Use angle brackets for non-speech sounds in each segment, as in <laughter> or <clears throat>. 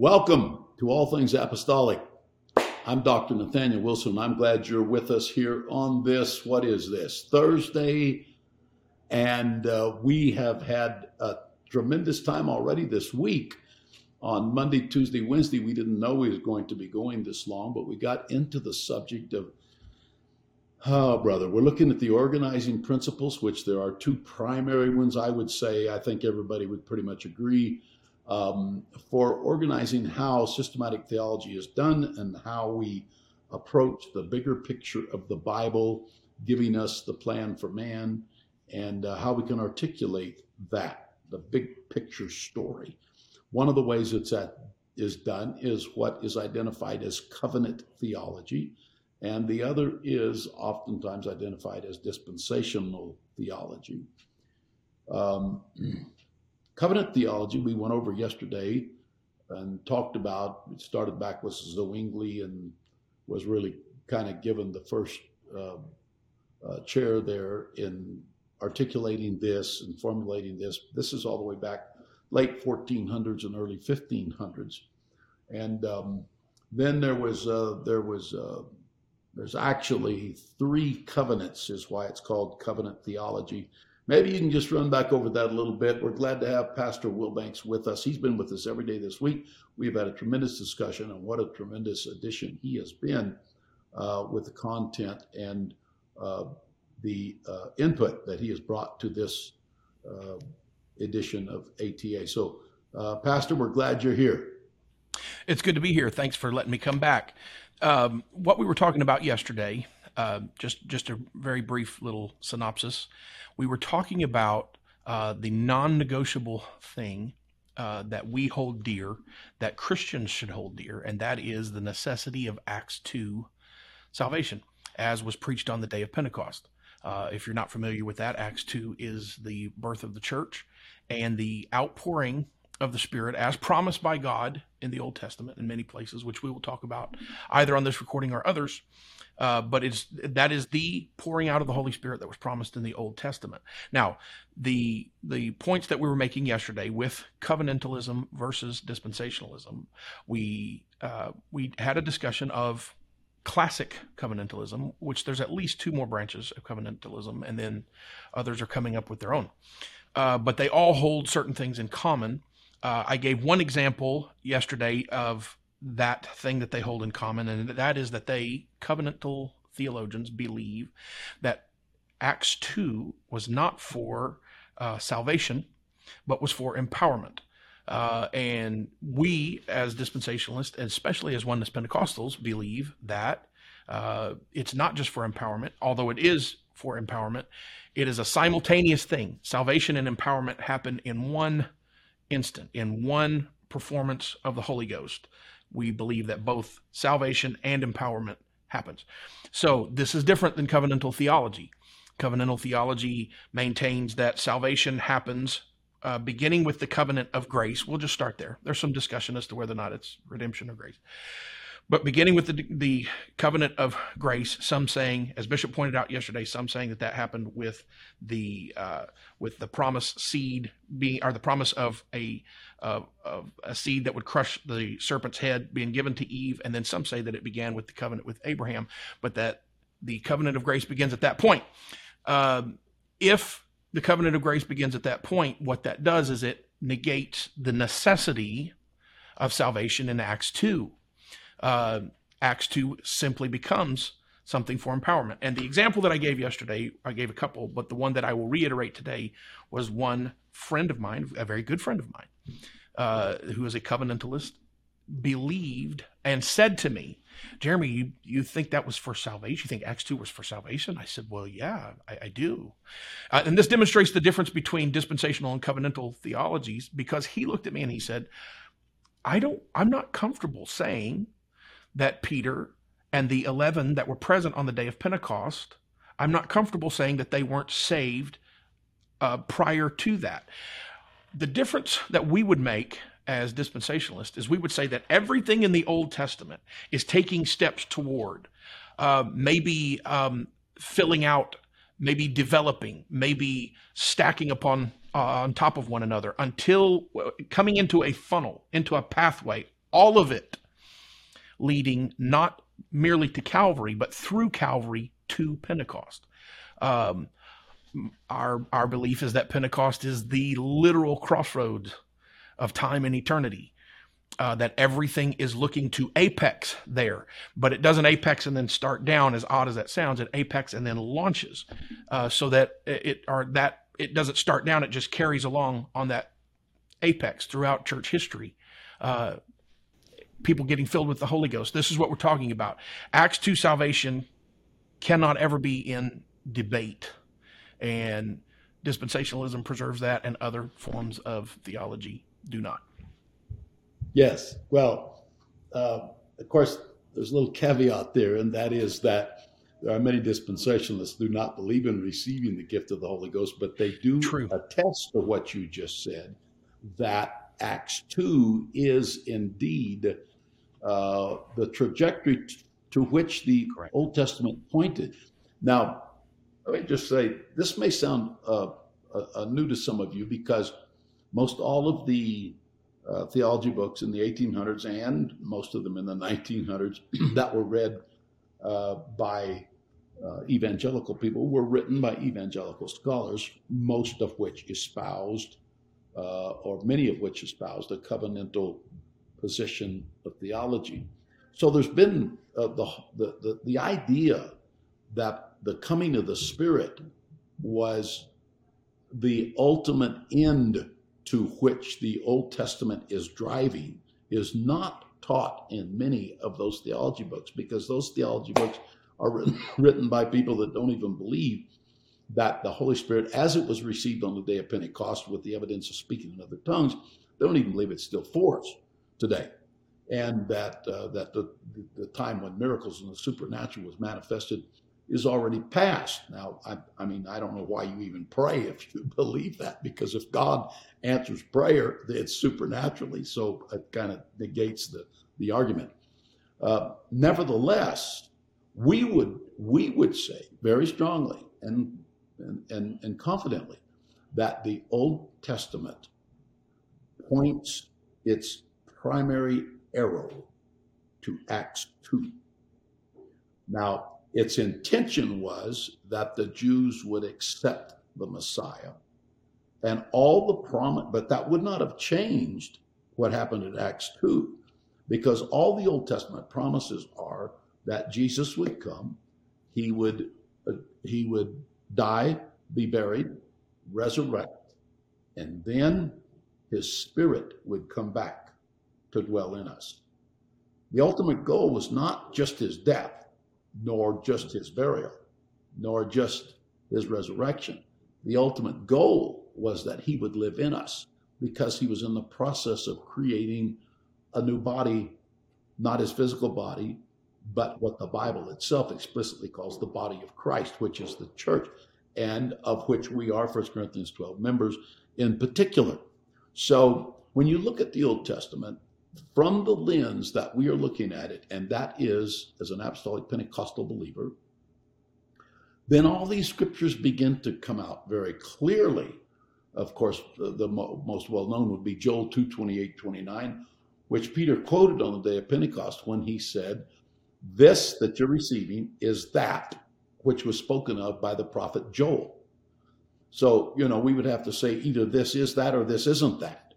Welcome to All Things Apostolic. I'm Dr. Nathaniel Wilson. I'm glad you're with us here on this. What is this? Thursday. And uh, we have had a tremendous time already this week. On Monday, Tuesday, Wednesday, we didn't know we was going to be going this long, but we got into the subject of, oh, brother, we're looking at the organizing principles, which there are two primary ones, I would say. I think everybody would pretty much agree um, for organizing how systematic theology is done and how we approach the bigger picture of the Bible, giving us the plan for man, and uh, how we can articulate that, the big picture story. One of the ways it's at, is done is what is identified as covenant theology, and the other is oftentimes identified as dispensational theology. Um, Covenant theology, we went over yesterday and talked about, it started back with Zwingli and was really kind of given the first uh, uh, chair there in articulating this and formulating this. This is all the way back late 1400s and early 1500s. And um, then there was, uh, there was, uh, there's actually three covenants is why it's called covenant theology. Maybe you can just run back over that a little bit. We're glad to have Pastor Wilbanks with us. He's been with us every day this week. We've had a tremendous discussion, and what a tremendous addition he has been uh, with the content and uh, the uh, input that he has brought to this uh, edition of ATA. So, uh, Pastor, we're glad you're here. It's good to be here. Thanks for letting me come back. Um, what we were talking about yesterday, uh, just just a very brief little synopsis we were talking about uh, the non negotiable thing uh, that we hold dear, that Christians should hold dear, and that is the necessity of Acts 2 salvation, as was preached on the day of Pentecost. Uh, if you're not familiar with that, Acts 2 is the birth of the church and the outpouring of the Spirit as promised by God in the Old Testament in many places, which we will talk about either on this recording or others. Uh, but it's that is the pouring out of the Holy Spirit that was promised in the Old Testament. Now, the the points that we were making yesterday with covenantalism versus dispensationalism, we uh, we had a discussion of classic covenantalism, which there's at least two more branches of covenantalism, and then others are coming up with their own. Uh, but they all hold certain things in common. Uh, I gave one example yesterday of that thing that they hold in common, and that is that they, covenantal theologians, believe that Acts 2 was not for uh, salvation, but was for empowerment. Uh, and we, as dispensationalists, especially as oneness Pentecostals, believe that uh, it's not just for empowerment, although it is for empowerment. It is a simultaneous thing. Salvation and empowerment happen in one instant, in one performance of the Holy Ghost we believe that both salvation and empowerment happens. So this is different than covenantal theology. Covenantal theology maintains that salvation happens uh, beginning with the covenant of grace. We'll just start there. There's some discussion as to whether or not it's redemption or grace. But beginning with the, the covenant of grace, some saying, as Bishop pointed out yesterday, some saying that that happened with the uh, with the promise seed being, or the promise of a of, of a seed that would crush the serpent's head being given to Eve, and then some say that it began with the covenant with Abraham, but that the covenant of grace begins at that point. Um, if the covenant of grace begins at that point, what that does is it negates the necessity of salvation in Acts two uh, Acts 2 simply becomes something for empowerment. And the example that I gave yesterday, I gave a couple, but the one that I will reiterate today was one friend of mine, a very good friend of mine, uh, who is a covenantalist, believed and said to me, Jeremy, you, you think that was for salvation? You think Acts 2 was for salvation? I said, Well, yeah, I, I do. Uh, and this demonstrates the difference between dispensational and covenantal theologies because he looked at me and he said, I don't, I'm not comfortable saying that Peter and the 11 that were present on the day of Pentecost, I'm not comfortable saying that they weren't saved uh, prior to that. The difference that we would make as dispensationalists is we would say that everything in the Old Testament is taking steps toward uh, maybe um, filling out, maybe developing, maybe stacking upon uh, on top of one another until coming into a funnel, into a pathway all of it leading not merely to Calvary, but through Calvary to Pentecost. Um, our our belief is that Pentecost is the literal crossroads of time and eternity. Uh, that everything is looking to apex there, but it doesn't apex and then start down. As odd as that sounds, it apex and then launches, uh, so that it or that it doesn't start down. It just carries along on that apex throughout church history. Uh, people getting filled with the Holy Ghost. This is what we're talking about. Acts two salvation cannot ever be in debate, and dispensationalism preserves that, and other forms of theology do not. Yes. Well, uh, of course, there's a little caveat there, and that is that there are many dispensationalists who do not believe in receiving the gift of the Holy Ghost, but they do True. attest to what you just said that Acts 2 is indeed uh, the trajectory t- to which the Correct. Old Testament pointed. Now, let me just say this may sound uh, uh, uh, new to some of you because most all of the uh, theology books in the 1800s and most of them in the 1900s <clears throat> that were read uh, by uh, evangelical people were written by evangelical scholars, most of which espoused, uh, or many of which espoused, a covenantal position of theology. So there's been uh, the, the, the, the idea that the coming of the Spirit was the ultimate end to which the Old Testament is driving is not taught in many of those theology books because those theology books are written, <laughs> written by people that don't even believe that the Holy Spirit, as it was received on the day of Pentecost with the evidence of speaking in other tongues, they don't even believe it's still for us today. And that, uh, that the, the time when miracles and the supernatural was manifested is already past. Now, I, I mean, I don't know why you even pray if you <laughs> believe that, because if God answers prayer, it's supernaturally. So it kind of negates the, the argument. Uh, nevertheless, we would we would say very strongly and, and and and confidently that the Old Testament points its primary arrow to Acts two. Now, its intention was that the Jews would accept the Messiah and all the promise, but that would not have changed what happened in Acts 2 because all the Old Testament promises are that Jesus would come, he would uh, he would die, be buried, resurrect, and then his spirit would come back to dwell in us. The ultimate goal was not just his death, nor just his burial, nor just his resurrection. The ultimate goal was that he would live in us because he was in the process of creating a new body, not his physical body, but what the Bible itself explicitly calls the body of Christ, which is the church, and of which we are, 1 Corinthians 12 members in particular. So when you look at the Old Testament, from the lens that we are looking at it, and that is as an apostolic Pentecostal believer, then all these scriptures begin to come out very clearly. Of course, the, the mo- most well known would be Joel 2 28 29, which Peter quoted on the day of Pentecost when he said, This that you're receiving is that which was spoken of by the prophet Joel. So, you know, we would have to say either this is that or this isn't that.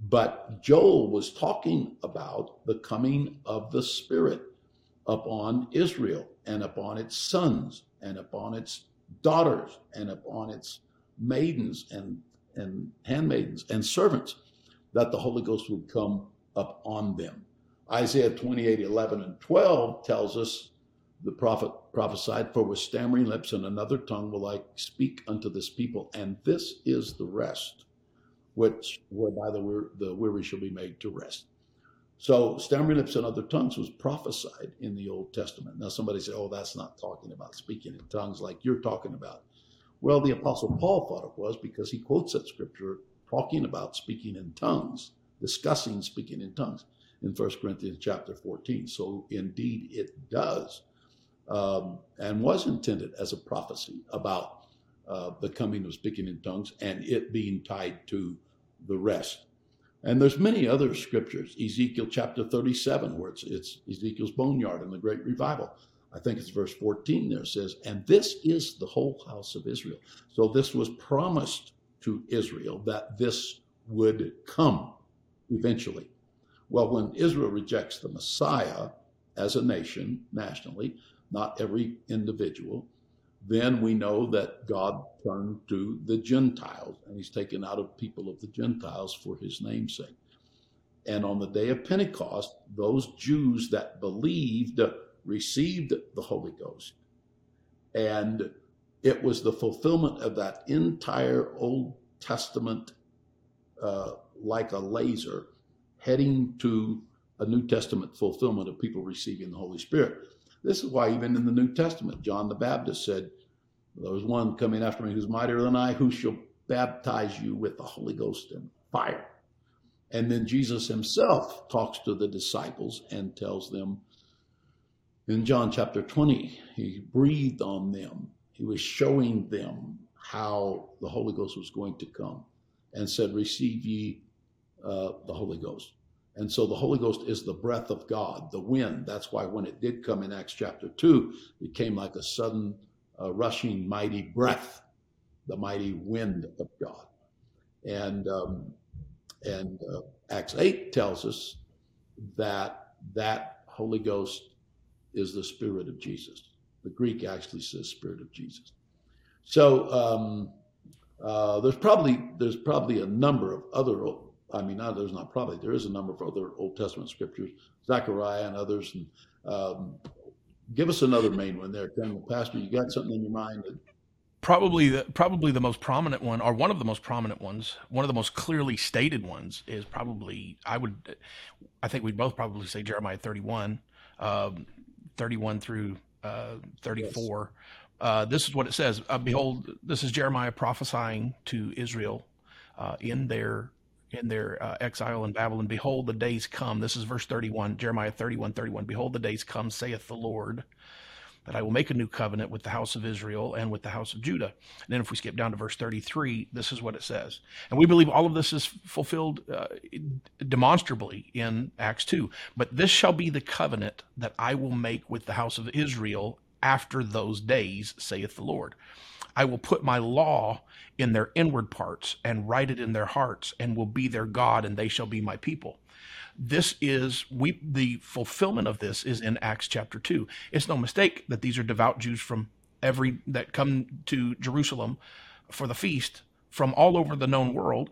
But Joel was talking about the coming of the Spirit upon Israel and upon its sons and upon its daughters and upon its maidens and, and handmaidens and servants, that the Holy Ghost would come up on them. Isaiah 28 11 and 12 tells us the prophet prophesied, For with stammering lips and another tongue will I speak unto this people, and this is the rest which whereby the, the weary shall be made to rest. So stammering lips and other tongues was prophesied in the Old Testament. Now somebody said, oh, that's not talking about speaking in tongues like you're talking about. Well, the Apostle Paul thought it was because he quotes that scripture talking about speaking in tongues, discussing speaking in tongues in 1 Corinthians chapter 14. So indeed it does um, and was intended as a prophecy about uh, the coming of speaking in tongues and it being tied to the rest. And there's many other scriptures. Ezekiel chapter 37, where it's, it's Ezekiel's boneyard in the great revival. I think it's verse 14 there says, and this is the whole house of Israel. So this was promised to Israel that this would come eventually. Well, when Israel rejects the Messiah as a nation nationally, not every individual, then we know that God turned to the Gentiles and he's taken out of people of the Gentiles for his namesake. And on the day of Pentecost, those Jews that believed received the Holy Ghost. And it was the fulfillment of that entire Old Testament, uh, like a laser, heading to a New Testament fulfillment of people receiving the Holy Spirit. This is why, even in the New Testament, John the Baptist said, There was one coming after me who's mightier than I, who shall baptize you with the Holy Ghost and fire. And then Jesus himself talks to the disciples and tells them in John chapter 20, he breathed on them. He was showing them how the Holy Ghost was going to come and said, Receive ye uh, the Holy Ghost. And so the Holy Ghost is the breath of God, the wind. That's why when it did come in Acts chapter 2, it came like a sudden, uh, rushing, mighty breath, the mighty wind of God. And, um, and uh, Acts 8 tells us that that Holy Ghost is the Spirit of Jesus. The Greek actually says Spirit of Jesus. So um, uh, there's probably there's probably a number of other I mean, not, there's not probably, there is a number of other Old Testament scriptures, Zechariah and others. And um, give us another main one there, Ken. Pastor, you got something in your mind? That... Probably, the, probably the most prominent one, or one of the most prominent ones, one of the most clearly stated ones, is probably I would, I think we'd both probably say Jeremiah 31, um, 31 through uh, 34. Yes. Uh, this is what it says. Uh, Behold, this is Jeremiah prophesying to Israel uh, in their in their uh, exile in Babylon. Behold, the days come. This is verse 31, Jeremiah 31, 31. Behold, the days come, saith the Lord, that I will make a new covenant with the house of Israel and with the house of Judah. And then if we skip down to verse 33, this is what it says. And we believe all of this is fulfilled uh, demonstrably in Acts 2. But this shall be the covenant that I will make with the house of Israel after those days, saith the Lord. I will put my law in their inward parts and write it in their hearts and will be their God and they shall be my people. This is we the fulfillment of this is in Acts chapter 2. It's no mistake that these are devout Jews from every that come to Jerusalem for the feast from all over the known world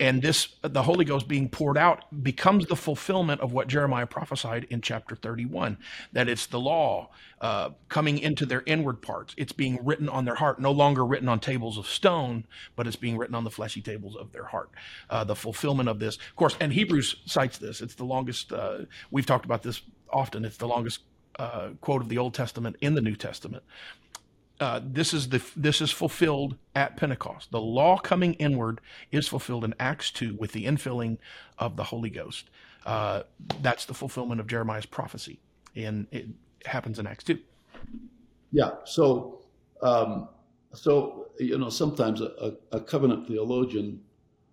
and this the holy ghost being poured out becomes the fulfillment of what jeremiah prophesied in chapter 31 that it's the law uh, coming into their inward parts. It's being written on their heart no longer written on tables of stone but it's being written on the fleshy tables of their heart. Uh, the fulfillment of this of course and hebrews cites this. It's the longest uh, we've talked about this often. It's the longest uh, quote of the Old Testament in the New Testament uh, this is the this is fulfilled at Pentecost. The law coming inward is fulfilled in Acts two with the infilling of the Holy Ghost. Uh, that's the fulfillment of Jeremiah's prophecy, and it happens in Acts two. Yeah. So, um, so you know, sometimes a, a, covenant theologian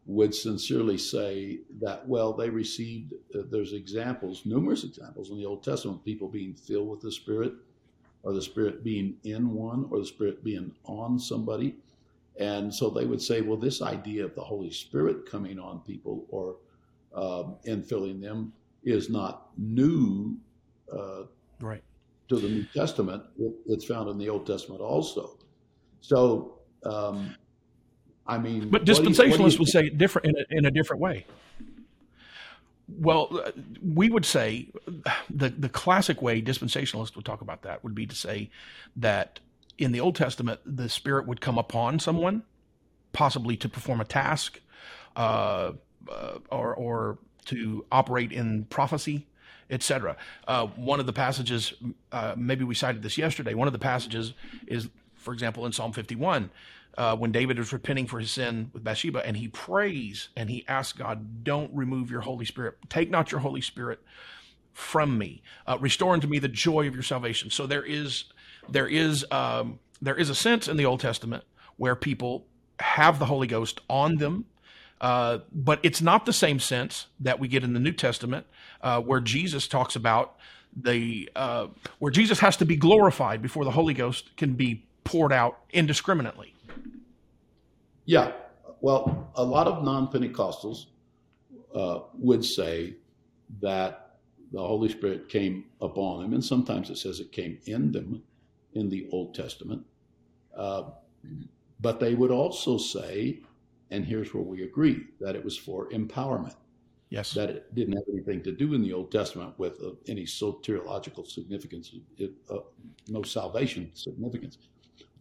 would sincerely say that well, they received. Uh, there's examples, numerous examples in the Old Testament, people being filled with the Spirit or the Spirit being in one, or the Spirit being on somebody. And so they would say, well, this idea of the Holy Spirit coming on people or um, infilling them is not new uh, right. to the New Testament. It, it's found in the Old Testament also. So, um, I mean, but dispensationalists would say it different in a, in a different way. Well, uh, we would say the the classic way dispensationalists would talk about that would be to say that in the Old Testament the Spirit would come upon someone, possibly to perform a task, uh, uh, or or to operate in prophecy, etc. Uh, one of the passages, uh, maybe we cited this yesterday. One of the passages is, for example, in Psalm 51 uh, when David is repenting for his sin with Bathsheba, and he prays and he asks God, "Don't remove your Holy Spirit. Take not your Holy Spirit from me. Uh, restore unto me the joy of your salvation." So there is there is um, there is a sense in the Old Testament where people have the Holy Ghost on them. Uh, but it's not the same sense that we get in the New Testament, uh, where Jesus talks about the uh, where Jesus has to be glorified before the Holy Ghost can be poured out indiscriminately. Yeah, well, a lot of non-Pentecostals uh, would say that the Holy Spirit came upon them, and sometimes it says it came in them in the Old Testament. Uh, but they would also say, and here's where we agree, that it was for empowerment. Yes. That it didn't have anything to do in the Old Testament with uh, any soteriological significance, it, uh, no salvation significance,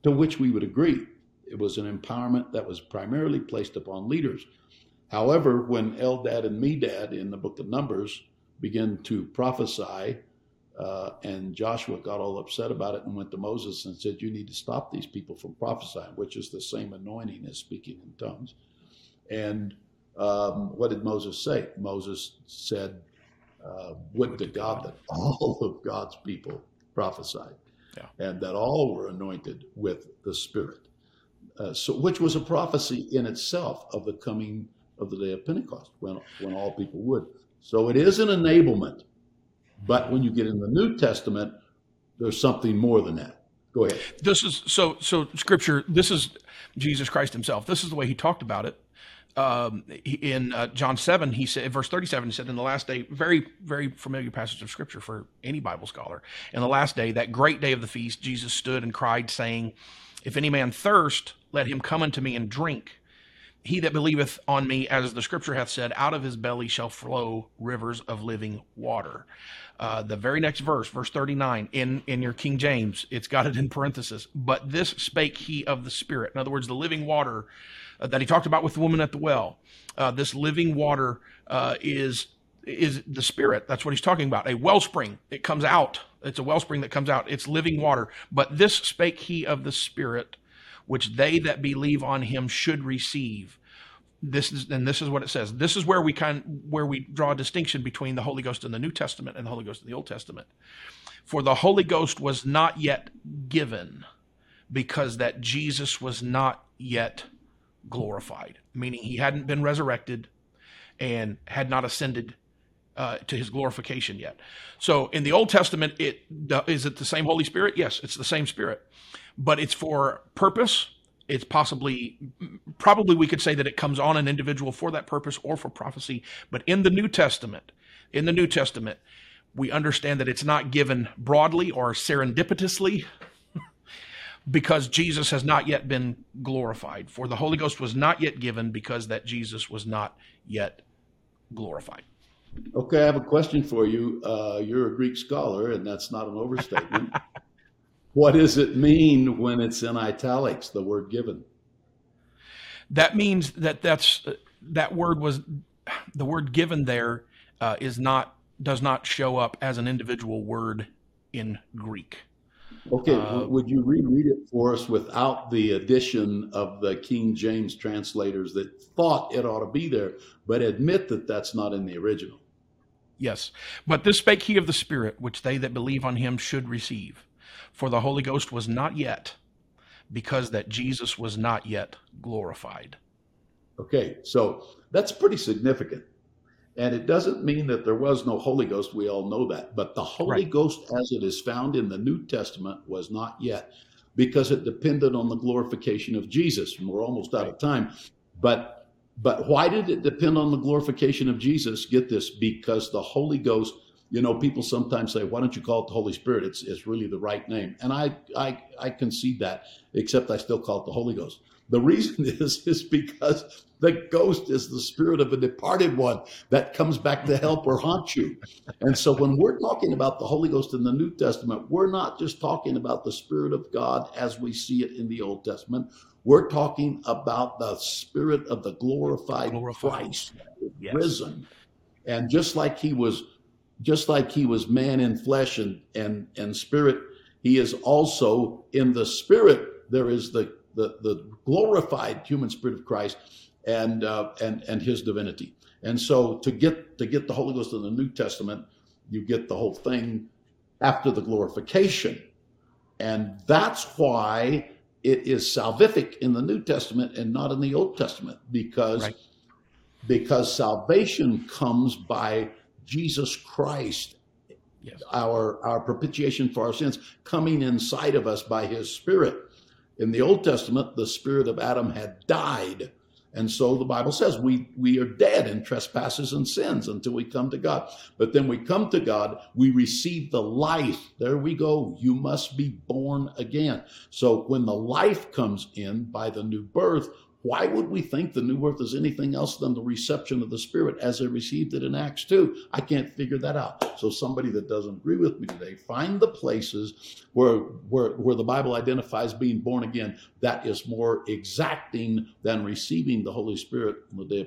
to which we would agree. It was an empowerment that was primarily placed upon leaders. However, when Eldad and Medad in the book of Numbers begin to prophesy, uh, and Joshua got all upset about it and went to Moses and said, You need to stop these people from prophesying, which is the same anointing as speaking in tongues. And um, what did Moses say? Moses said, uh, Would to God that all of God's people prophesied, yeah. and that all were anointed with the Spirit. Uh, so, which was a prophecy in itself of the coming of the day of Pentecost, when when all people would. So it is an enablement, but when you get in the New Testament, there's something more than that. Go ahead. This is so so Scripture. This is Jesus Christ Himself. This is the way He talked about it. Um, in uh, John 7, he said, verse 37, he said, In the last day, very, very familiar passage of scripture for any Bible scholar. In the last day, that great day of the feast, Jesus stood and cried, saying, If any man thirst, let him come unto me and drink. He that believeth on me, as the scripture hath said, out of his belly shall flow rivers of living water. Uh, the very next verse, verse 39, in, in your King James, it's got it in parenthesis. But this spake he of the Spirit. In other words, the living water uh, that he talked about with the woman at the well. Uh, this living water uh, is is the Spirit. That's what he's talking about. A wellspring. It comes out. It's a wellspring that comes out. It's living water. But this spake he of the Spirit which they that believe on him should receive. This is and this is what it says. This is where we kind where we draw a distinction between the Holy Ghost in the New Testament and the Holy Ghost in the Old Testament. For the Holy Ghost was not yet given because that Jesus was not yet glorified, meaning he hadn't been resurrected and had not ascended uh, to his glorification yet. So in the Old Testament, it is it the same Holy Spirit? Yes, it's the same Spirit but it's for purpose. It's possibly, probably we could say that it comes on an individual for that purpose or for prophecy. But in the New Testament, in the New Testament, we understand that it's not given broadly or serendipitously <laughs> because Jesus has not yet been glorified. For the Holy Ghost was not yet given because that Jesus was not yet glorified. Okay, I have a question for you. Uh, you're a Greek scholar, and that's not an overstatement. <laughs> What does it mean when it's in italics, the word given? That means that that's that word was the word given there uh, is not does not show up as an individual word in Greek. Okay, uh, would you reread it for us without the addition of the King James translators that thought it ought to be there, but admit that that's not in the original? Yes, but this spake he of the Spirit, which they that believe on him should receive for the Holy Ghost was not yet, because that Jesus was not yet glorified. Okay, so that's pretty significant. And it doesn't mean that there was no Holy Ghost. We all know that. But the Holy right. Ghost, as it is found in the New Testament, was not yet because it depended on the glorification of Jesus. And we're almost out of time. But but why did it depend on the glorification of Jesus? Get this, because the Holy Ghost you know, people sometimes say, "Why don't you call it the Holy Spirit?" It's it's really the right name, and I I I concede that, except I still call it the Holy Ghost. The reason <laughs> is is because the ghost is the spirit of a departed one that comes back to help or haunt you. And so when we're talking about the Holy Ghost in the New Testament, we're not just talking about the Spirit of God as we see it in the Old Testament. We're talking about the Spirit of the glorified, glorified. Christ, yes. risen. And just like he was just like he was man in flesh and and and spirit he is also in the spirit there is the the, the glorified human spirit of christ and uh, and and his divinity and so to get to get the holy ghost in the new testament you get the whole thing after the glorification and that's why it is salvific in the new testament and not in the old testament because right. because salvation comes by Jesus Christ, Yes. our, our propitiation for our sins, coming inside of us by his Spirit. In the Old Testament, the spirit of Adam had died. And so the Bible says we, we are dead in trespasses and sins until we come to God. But then we come to God, we receive the life. There we go. You must be born again. So when the life comes in by the new birth, why would we think the new birth is anything else than the reception of the Spirit as they received it in Acts 2? I can't figure that out. So somebody that doesn't agree with me today, find the places where, where, where the Bible identifies being born again that is more exacting than receiving the Holy Spirit on the day of